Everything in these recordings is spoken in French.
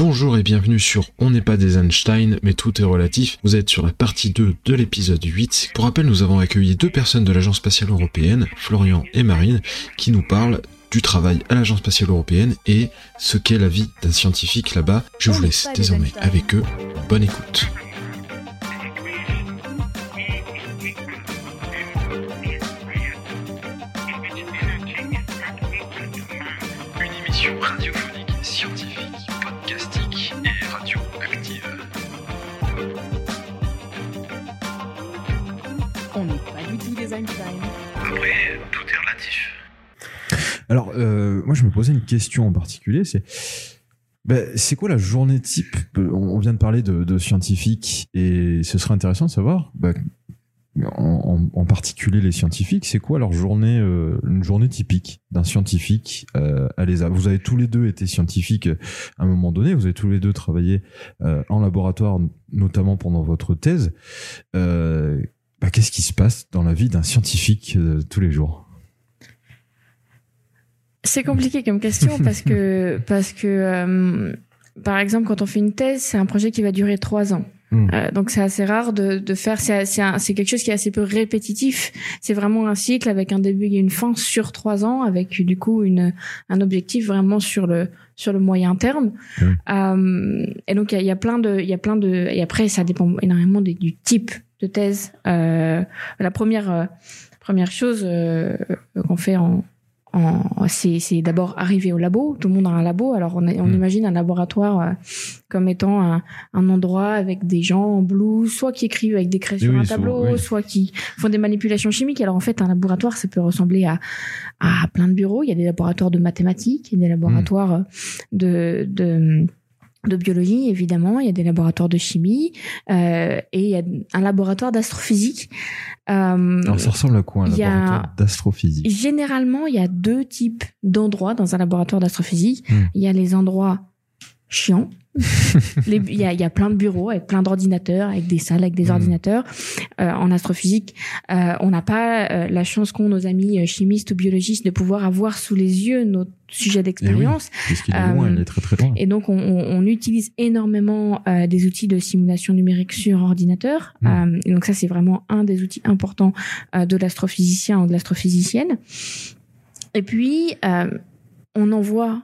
Bonjour et bienvenue sur On n'est pas des Einstein, mais tout est relatif. Vous êtes sur la partie 2 de l'épisode 8. Pour rappel, nous avons accueilli deux personnes de l'Agence spatiale européenne, Florian et Marine, qui nous parlent du travail à l'Agence spatiale européenne et ce qu'est la vie d'un scientifique là-bas. Je vous laisse désormais avec eux. Bonne écoute. Alors, euh, moi, je me posais une question en particulier, c'est ben, c'est quoi la journée type? On vient de parler de, scientifiques et ce serait intéressant de savoir, ben, en, particulier les scientifiques, c'est quoi leur journée, euh, une journée typique d'un scientifique euh, à l'ESA? Vous avez tous les deux été scientifiques à un moment donné, vous avez tous les deux travaillé en laboratoire, notamment pendant votre thèse. Ben, Qu'est-ce qui se passe dans la vie d'un scientifique tous les jours? C'est compliqué comme question parce que parce que euh, par exemple quand on fait une thèse, c'est un projet qui va durer trois ans. Hmm. Euh, donc c'est assez rare de, de faire. C'est c'est quelque chose qui est assez peu répétitif. C'est vraiment un cycle avec un début et une fin sur trois ans, avec du coup une un objectif vraiment sur le sur le moyen terme. Hmm. Euh, et donc il y a, il y a plein de il y a plein de et après ça dépend énormément des- du type de thèse. Euh, la première euh, première chose qu'on fait en- c'est c'est d'abord arriver au labo. Tout le monde a un labo. Alors on, on Mm. imagine un laboratoire euh, comme étant un, un endroit avec des gens en blouse, soit qui écrivent avec des craies Oui, sur un tableau, oui. soit qui font des manipulations chimiques. Alors en fait, un laboratoire, ça peut ressembler à, à plein de bureaux. Il y a des laboratoires de mathématiques, il y a des laboratoires euh, de, de de biologie évidemment, il y a des laboratoires de chimie euh, et il y a un laboratoire d'astrophysique. Euh, Alors ça ressemble à quoi un laboratoire d'astrophysique? Généralement, il y a deux types d'endroits dans un laboratoire d'astrophysique. Hmm. Il y a les endroits chiants. Il, y a, il y a plein de bureaux avec plein d'ordinateurs, avec des salles avec des Hmm. ordinateurs. Euh, en astrophysique, euh, on n'a pas euh, la chance qu'ont nos amis euh, chimistes ou biologistes de pouvoir avoir sous les yeux notre sujet d'expérience. Puisqu'il est Euh, loin, il est très très loin. Et donc, on, on- on utilise énormément euh, des outils de simulation numérique sur ordinateur. Mm. Euh, et donc, ça, c'est vraiment un des outils importants euh, de l'astrophysicien ou de l'astrophysicienne. Et puis, euh, on envoie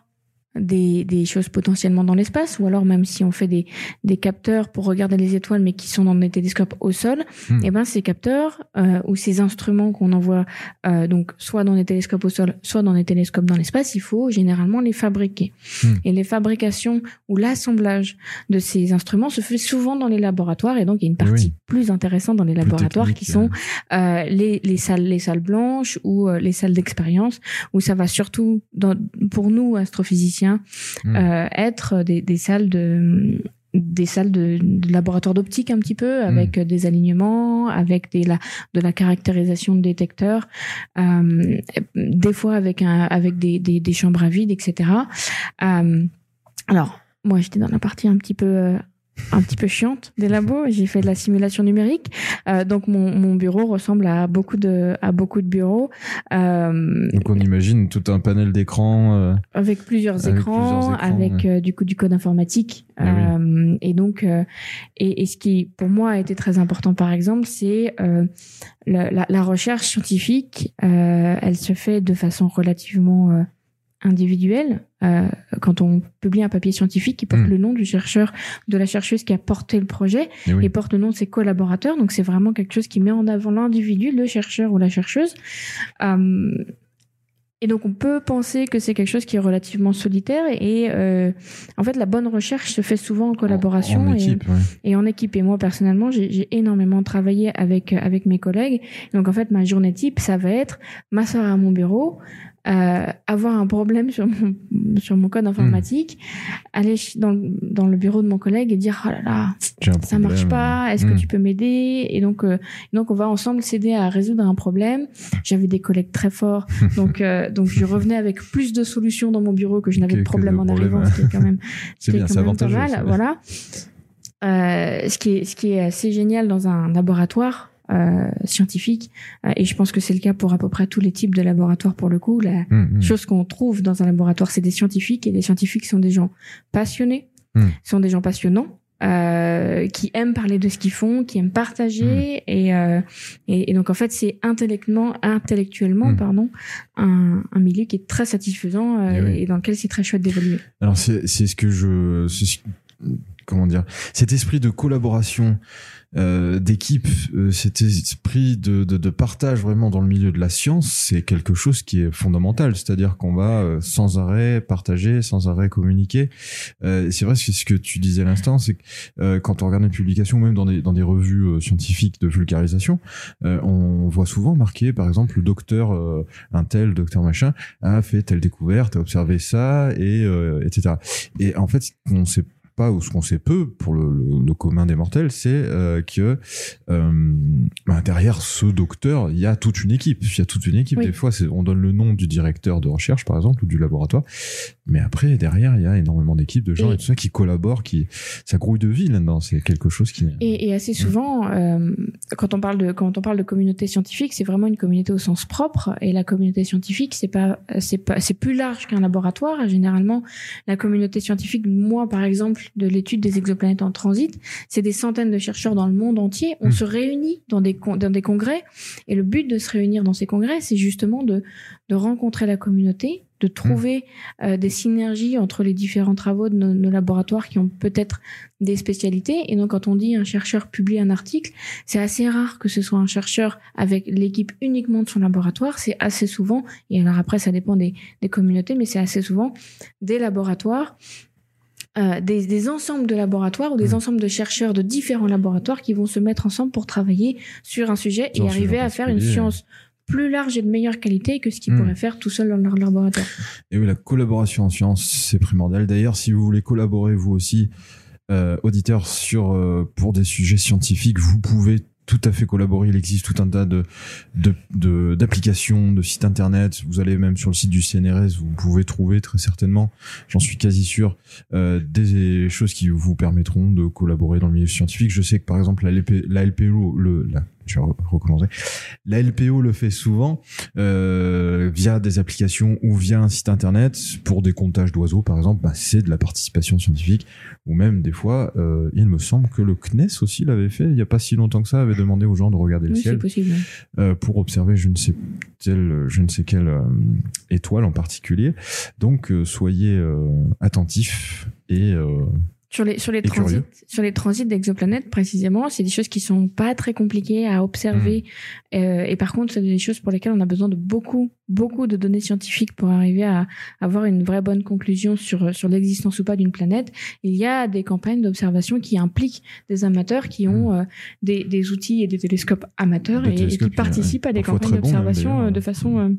des, des choses potentiellement dans l'espace, ou alors même si on fait des, des capteurs pour regarder les étoiles, mais qui sont dans des télescopes au sol, Hmm. et ben ces capteurs euh, ou ces instruments qu'on envoie euh, donc soit dans des télescopes au sol, soit dans des télescopes dans l'espace, il faut généralement les fabriquer. Hmm. Et les fabrications ou l'assemblage de ces instruments se fait souvent dans les laboratoires, et donc il y a une partie Oui. plus intéressante dans les Plus laboratoires qui sont euh, les, les salles les salles blanches ou euh, les salles d'expérience où ça va surtout dans, pour nous astrophysiciens Hmm. euh, être des, des salles de des salles de, de laboratoire d'optique un petit peu avec euh, des alignements avec des la, de la caractérisation de détecteurs euh, des fois avec un avec des, des, des chambres à vide etc Euh, alors moi j'étais dans la partie un petit peu un petit peu chiante des labos. J'ai fait de la simulation numérique, Euh, donc mon, mon bureau ressemble à beaucoup de à beaucoup de bureaux euh, Donc on imagine tout un panel d'écran. euh, avec plusieurs Avec écrans, plusieurs écrans, avec ouais. euh, du coup du code informatique. Ah oui. Euh, et donc, euh, et, et ce qui pour moi a été très important, par exemple, c'est euh, la, la, la recherche scientifique. Euh, elle se fait de façon relativement euh, individuelle. Euh, quand on publie un papier scientifique qui porte Mm. le nom du chercheur, de la chercheuse qui a porté le projet, eh oui. et porte le nom de ses collaborateurs. Donc c'est vraiment quelque chose qui met en avant l'individu, le chercheur ou la chercheuse. Euh, et donc on peut penser que c'est quelque chose qui est relativement solitaire et euh, en fait la bonne recherche se fait souvent en collaboration En, en et, équipe, ouais. et en équipe. Et moi personnellement j'ai énormément travaillé avec avec mes collègues. Donc en fait ma journée type ça va être m'asseoir à mon bureau, euh, avoir un problème sur mon sur mon code informatique, aller dans le- dans le bureau de mon collègue et dire oh là là ça marche pas, est-ce Hmm. que tu peux m'aider? Et donc, euh, donc on va ensemble s'aider à résoudre un problème. J'avais des collègues très forts, donc euh, donc je revenais avec plus de solutions dans mon bureau que je n'avais de problème en arrivant, est quand même bien, quand même pas mal, voilà. Euh, ce qui est ce qui est assez génial dans un laboratoire euh, scientifique, euh, et je pense que c'est le cas pour à peu près tous les types de laboratoires pour le coup. La Hum, hum. chose qu'on trouve dans un laboratoire, c'est des scientifiques, et les scientifiques sont des gens passionnés. Ce sont des gens passionnants. euh, qui aiment parler de ce qu'ils font, qui aiment partager et, euh, et, et donc en fait c'est intellectuellement, intellectuellement pardon, un, un milieu qui est très satisfaisant euh, Eh oui. et dans lequel c'est très chouette d'évoluer. Alors c'est c'est ce que je c'est comment dire cet esprit de collaboration euh, d'équipe euh, cet esprit de, de de partage vraiment dans le milieu de la science c'est quelque chose qui est fondamental c'est-à-dire qu'on va euh, sans arrêt partager sans arrêt communiquer euh, c'est vrai c'est ce que tu disais à l'instant c'est que euh, quand on regarde les publications même dans des dans des revues euh, scientifiques de vulgarisation on voit souvent marqué par exemple le docteur un tel docteur machin a fait telle découverte, a observé ça, et etc. Et en fait, qu'on sait pas ou ce qu'on sait peu pour le, le- le commun des mortels, c'est euh, que euh, bah, derrière ce docteur, il y a toute une équipe. Il y a toute une équipe. Oui. Des fois, on donne le nom du directeur de recherche, par exemple, ou du laboratoire, mais après derrière, il y a énormément d'équipes de gens et, Et- tout ça qui collaborent, qui ça grouille de vie là-dedans. C'est quelque chose qui. Et, et assez souvent, euh, quand on parle de quand on parle de communauté scientifique, c'est vraiment une communauté au sens propre. Et la communauté scientifique, c'est pas c'est pas c'est plus large qu'un laboratoire. Généralement, la communauté scientifique, moi par exemple, de l'étude des exoplanètes en transit, c'est des centaines de chercheurs dans le monde entier. On Mm. se réunit dans des dans des congrès. Et le but de se réunir dans ces congrès, c'est justement de de rencontrer la communauté, de trouver euh, des synergies entre les différents travaux de nos, nos laboratoires qui ont peut-être des spécialités. Et donc, quand on dit un chercheur publie un article, c'est assez rare que ce soit un chercheur avec l'équipe uniquement de son laboratoire. C'est assez souvent, et alors après, ça dépend des, des communautés, mais c'est assez souvent des laboratoires. Euh, des, des ensembles de laboratoires ou des Mhm. ensembles de chercheurs de différents laboratoires qui vont se mettre ensemble pour travailler sur un sujet et arriver à faire une science plus large et de meilleure qualité que ce qu'ils Mhm. pourraient faire tout seul dans leur laboratoire. Et oui, la collaboration en science, c'est primordial. D'ailleurs, si vous voulez collaborer vous aussi, euh, auditeurs, sur euh, pour des sujets scientifiques, vous pouvez tout à fait collaborer. Il existe tout un tas de de- de- d'applications, de, sites internet. Vous allez même sur le site du CNRS, vous pouvez trouver très certainement, j'en suis quasi sûr, euh, des choses qui vous permettront de collaborer dans le milieu scientifique. Je sais que par exemple la LPO, le, la, je vais re- recommencer. La LPO le fait souvent euh, via des applications ou via un site internet pour des comptages d'oiseaux par exemple. Bah, c'est de la participation scientifique ou même des fois, euh, il me semble que le CNES aussi l'avait fait. Il n'y a pas si longtemps que ça, avait demandé aux gens de regarder le Oui, ciel possible. euh, pour observer je ne sais quelle, je ne sais quelle étoile en particulier. Donc soyez attentifs et Sur les, sur les transits, curieux. sur les transits d'exoplanètes, précisément, c'est des choses qui sont pas très compliquées à observer. Mm. Euh, et par contre, c'est des choses pour lesquelles on a besoin de beaucoup, beaucoup de données scientifiques pour arriver à avoir une vraie bonne conclusion sur, sur l'existence ou pas d'une planète. Il y a des campagnes d'observation qui impliquent des amateurs qui ont euh, des, des outils et des télescopes amateurs Des et, qui participent à des campagnes même, d'observation euh, de façon, euh,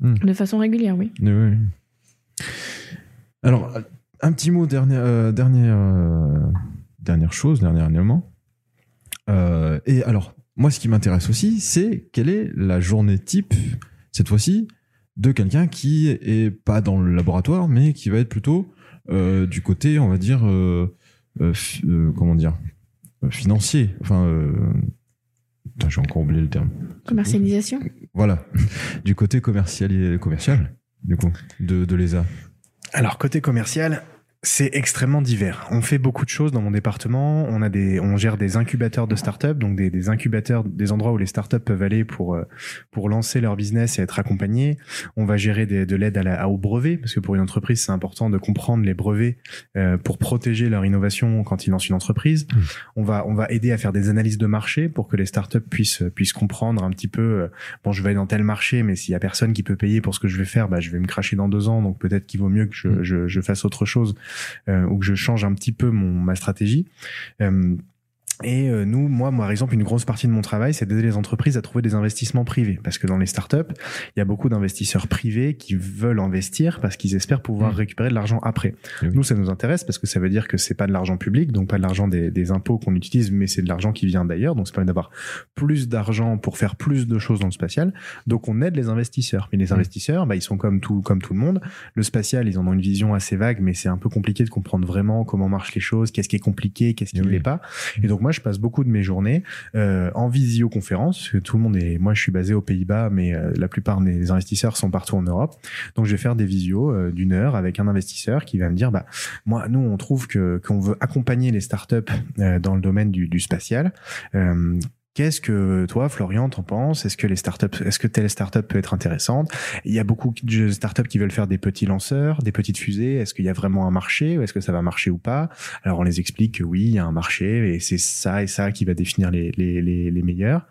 Mm. de façon régulière, oui. Alors, un petit mot, dernier, euh, dernier, euh, dernière chose, dernier élément. Euh, et alors, moi, ce qui m'intéresse aussi, c'est quelle est la journée type, cette fois-ci, de quelqu'un qui est pas dans le laboratoire, mais qui va être plutôt euh, du côté, on va dire, comment dire, financier. Enfin, j'ai encore oublié le terme. Commercialisation. Voilà, du côté commercial, commercial du coup, de, de l'ESA. Alors côté commercial, c'est extrêmement divers. On fait beaucoup de choses dans mon département. On a des, on gère des incubateurs de start-up, donc des, des incubateurs, des endroits où les start-up peuvent aller pour euh, pour lancer leur business et être accompagnés. On va gérer des- de l'aide à la, au brevet, parce que pour une entreprise, c'est important de comprendre les brevets euh, pour protéger leur innovation quand ils lancent une entreprise. Mmh. On va on va aider à faire des analyses de marché pour que les start-up puissent puissent comprendre un petit peu. euh, bon, je vais aller dans tel marché, mais s'il y a personne qui peut payer pour ce que je vais faire, bah, je vais me cracher dans deux ans. Donc peut-être qu'il vaut mieux que je, Mm. je, je fasse autre chose euh, ou que je change un petit peu mon ma stratégie. Euh, et euh, nous, moi, par exemple, une grosse partie de mon travail, c'est d'aider les entreprises à trouver des investissements privés. Parce que dans les startups, il y a beaucoup d'investisseurs privés qui veulent investir parce qu'ils espèrent pouvoir Mm. récupérer de l'argent après. Oui. Nous, ça nous intéresse parce que ça veut dire que c'est pas de l'argent public, donc pas de l'argent des, des impôts qu'on utilise, mais c'est de l'argent qui vient d'ailleurs. Donc, ça permet d'avoir plus d'argent pour faire plus de choses dans le spatial. Donc, on aide les investisseurs. Mais les Mm. investisseurs, bah, ils sont comme tout, comme tout le monde. Le spatial, ils en ont une vision assez vague, mais c'est un peu compliqué de comprendre vraiment comment marchent les choses, qu'est-ce qui est compliqué, qu'est-ce qui ne oui. l'est pas. Et donc, moi, je passe beaucoup de mes journées euh, en visioconférence, que tout le monde est. Moi, je suis basé aux Pays-Bas, mais euh, la plupart des investisseurs sont partout en Europe. Donc, je vais faire des visios euh, d'une heure avec un investisseur qui va me dire, bah, moi, nous, on trouve que qu'on veut accompagner les startups dans le domaine du, du spatial. Qu'est-ce que toi, Florian, t'en penses? Est-ce que les startups, est-ce que telle startup peut être intéressante? Il y a beaucoup de startups qui veulent faire des petits lanceurs, des petites fusées. Est-ce qu'il y a vraiment un marché ou est-ce que ça va marcher ou pas? Alors on les explique que oui, il y a un marché et c'est ça et ça qui va définir les les les, les meilleurs.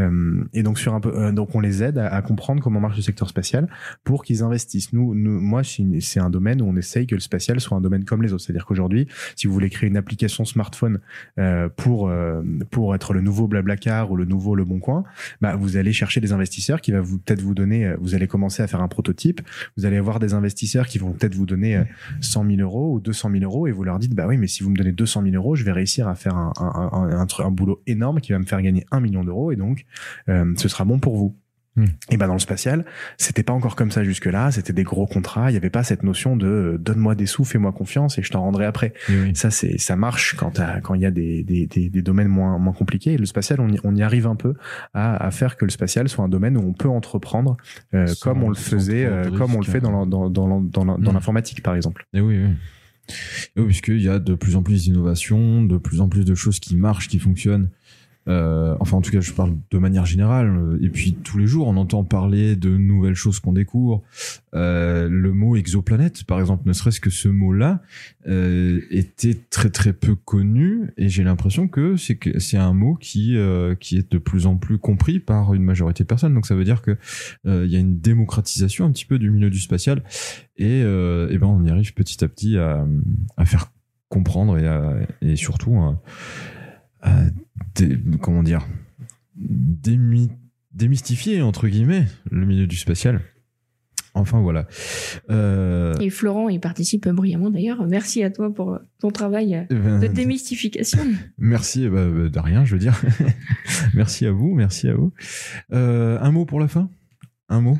Euh, et donc sur un peu, euh, donc on les aide à, à, comprendre comment marche le secteur spatial pour qu'ils investissent. Nous, nous moi, c'est un domaine où on essaye que le spatial soit un domaine comme les autres. C'est-à-dire qu'aujourd'hui, si vous voulez créer une application smartphone euh, pour euh, pour être le nouveau Blablacar ou le nouveau Le Bon Coin, bah, vous allez chercher des investisseurs qui va vous peut-être vous donner, euh, vous allez commencer à faire un prototype, vous allez avoir des investisseurs qui vont peut-être vous donner 100 000 euros ou 200 000 euros et vous leur dites, bah oui, mais si vous me donnez 200 000 euros, je vais réussir à faire un, un, un, boulot énorme qui va me faire gagner un million d'euros et donc euh, ce sera bon pour vous. Et ben dans le spatial, c'était pas encore comme ça jusque-là. C'était des gros contrats. Il y avait pas cette notion de euh, donne-moi des sous, fais-moi confiance et je t'en rendrai après. Oui. Ça c'est ça marche quand quand il y a des, des, des, des domaines moins moins compliqués. Et le spatial, on y, on y arrive un peu à, à faire que le spatial soit un domaine où on peut entreprendre euh, comme on le faisait, euh, comme on le fait dans dans dans Hmm. l'informatique par exemple. Et oui, oui. Et oui, puisqu'il y a de plus en plus d'innovations, de plus en plus de choses qui marchent, qui fonctionnent. Euh, enfin, en tout cas, je parle de manière générale. Et puis, tous les jours, on entend parler de nouvelles choses qu'on découvre. Euh, le mot exoplanète, par exemple, ne serait-ce que ce mot-là, euh, était très très peu connu. Et j'ai l'impression que c'est un mot qui euh, qui est de plus en plus compris par une majorité de personnes. Donc, ça veut dire que euh, il y a une démocratisation un petit peu du milieu du spatial. Et, euh, eh ben, on y arrive petit à petit à, à faire comprendre et, à- et surtout à dé- comment dire démystifier entre guillemets le milieu du spatial. Enfin voilà. Euh, Et Florent, il participe brillamment d'ailleurs. Merci à toi pour ton travail eh ben, de démystification. merci eh ben, de rien, je veux dire. merci à vous, merci à vous. Euh, un mot pour la fin? Un mot?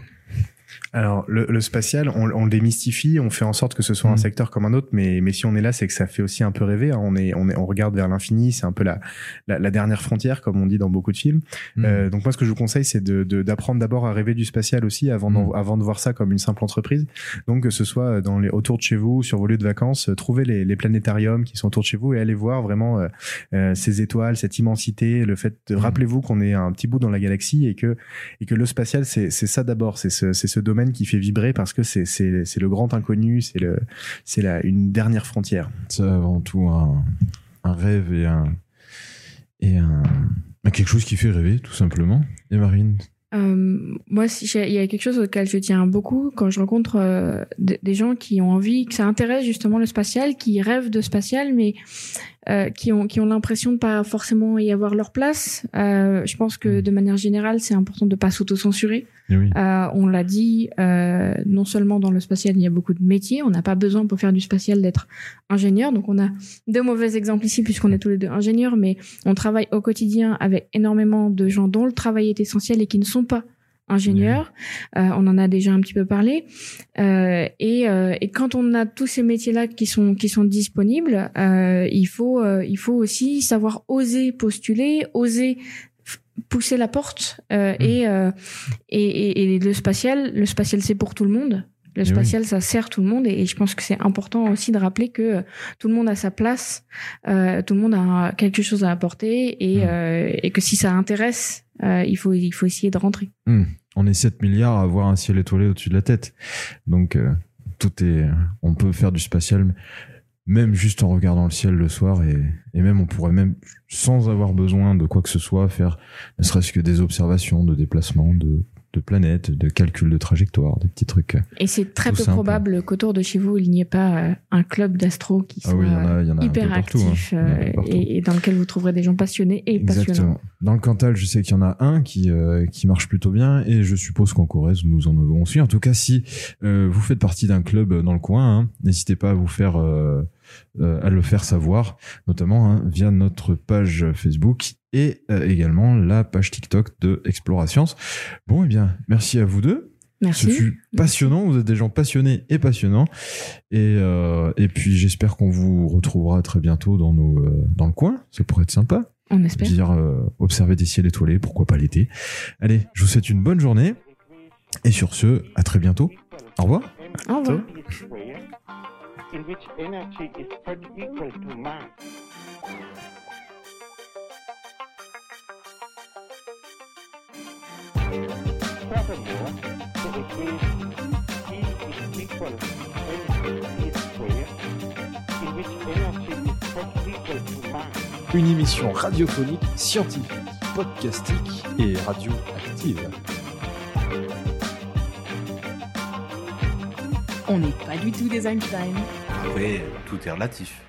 Alors le, le spatial, on, on le démystifie, on fait en sorte que ce soit Mm. un secteur comme un autre, mais mais si on est là, c'est que ça fait aussi un peu rêver. hein. On est on est on regarde vers l'infini, c'est un peu la, la la dernière frontière comme on dit dans beaucoup de films. Mm. Euh, donc moi, ce que je vous conseille, c'est de de- d'apprendre d'abord à rêver du spatial aussi avant Mm. avant de voir ça comme une simple entreprise. Donc que ce soit dans les autour de chez vous, sur vos lieux de vacances, euh, trouvez les, les planétariums qui sont autour de chez vous et allez voir vraiment euh, euh, ces étoiles, cette immensité, le fait de Mm. rappelez-vous qu'on est un petit bout dans la galaxie et que et que le spatial c'est ça d'abord, c'est ce c'est ce domaine qui fait vibrer parce que c'est c'est c'est le grand inconnu, c'est le c'est la une dernière frontière. C'est avant tout un, un rêve et un et un quelque chose qui fait rêver tout simplement. Et Marine. Euh, moi, il y a quelque chose auquel je tiens beaucoup quand je rencontre euh, des des gens qui ont envie, que ça intéresse justement le spatial, qui rêvent de spatial, mais euh, qui ont qui ont l'impression de pas forcément y avoir leur place. Euh, je pense que Mm. de manière générale, c'est important de pas s'auto-censurer. Oui. Euh, on l'a dit, euh, non seulement dans le spatial, il y a beaucoup de métiers. On n'a pas besoin pour faire du spatial d'être ingénieur. Donc on a deux mauvais exemples ici puisqu'on est tous les deux ingénieurs, mais on travaille au quotidien avec énormément de gens dont le travail est essentiel et qui ne sont pas ingénieurs. Euh, on en a déjà un petit peu parlé. Euh, et, euh, et quand on a tous ces métiers-là qui sont qui sont disponibles, euh, il faut euh, il faut aussi savoir oser postuler, oser pousser la porte euh, et, euh, et, et, et le spatial le spatial c'est pour tout le monde le oui. spatial ça sert tout le monde et, et je pense que c'est important aussi de rappeler que euh, tout le monde a sa place euh, tout le monde a quelque chose à apporter et, Mm. euh, et que si ça intéresse il faut il faut essayer de rentrer On est 7 milliards à avoir un ciel étoilé au-dessus de la tête. Donc tout est on peut faire du spatial même juste en regardant le ciel le soir et, et même on pourrait même sans avoir besoin de quoi que ce soit faire ne serait-ce que des observations de déplacement de de planètes, de calcul de trajectoire, des petits trucs. Et c'est très peu simple. probable qu'autour de chez vous, il n'y ait pas euh, un club d'astro qui Ah soit oui, hyper hein. actif euh, et, et dans lequel vous trouverez des gens passionnés et passionnants. Exactement. Dans le Cantal, je sais qu'il y en a un qui euh, qui marche plutôt bien et je suppose qu'en Corrèze, nous en avons aussi. En tout cas, si euh, vous faites partie d'un club dans le coin, hein, n'hésitez pas à vous faire euh, euh, à le faire savoir, notamment hein, via notre page Facebook et euh, également la page TikTok de Explora Science. Bon, eh bien, merci à vous deux. Ce Merci. fut passionnant. Vous êtes des gens passionnés et passionnants. Et, euh, et puis, j'espère qu'on vous retrouvera très bientôt dans, nos, euh, dans le coin. Ça pourrait être sympa. On espère. dire euh, observer des ciels étoilés, pourquoi pas l'été. Allez, je vous souhaite une bonne journée. Et sur ce, à très bientôt. Au revoir. Au revoir. In which energy is not equal to mass. Furthermore, the equation E is equal mc squared, in which energy is not equal to mass. Une émission radiophonique, scientifique, podcastique et radioactive. On n'est pas du tout des Einstein. Après, tout est relatif.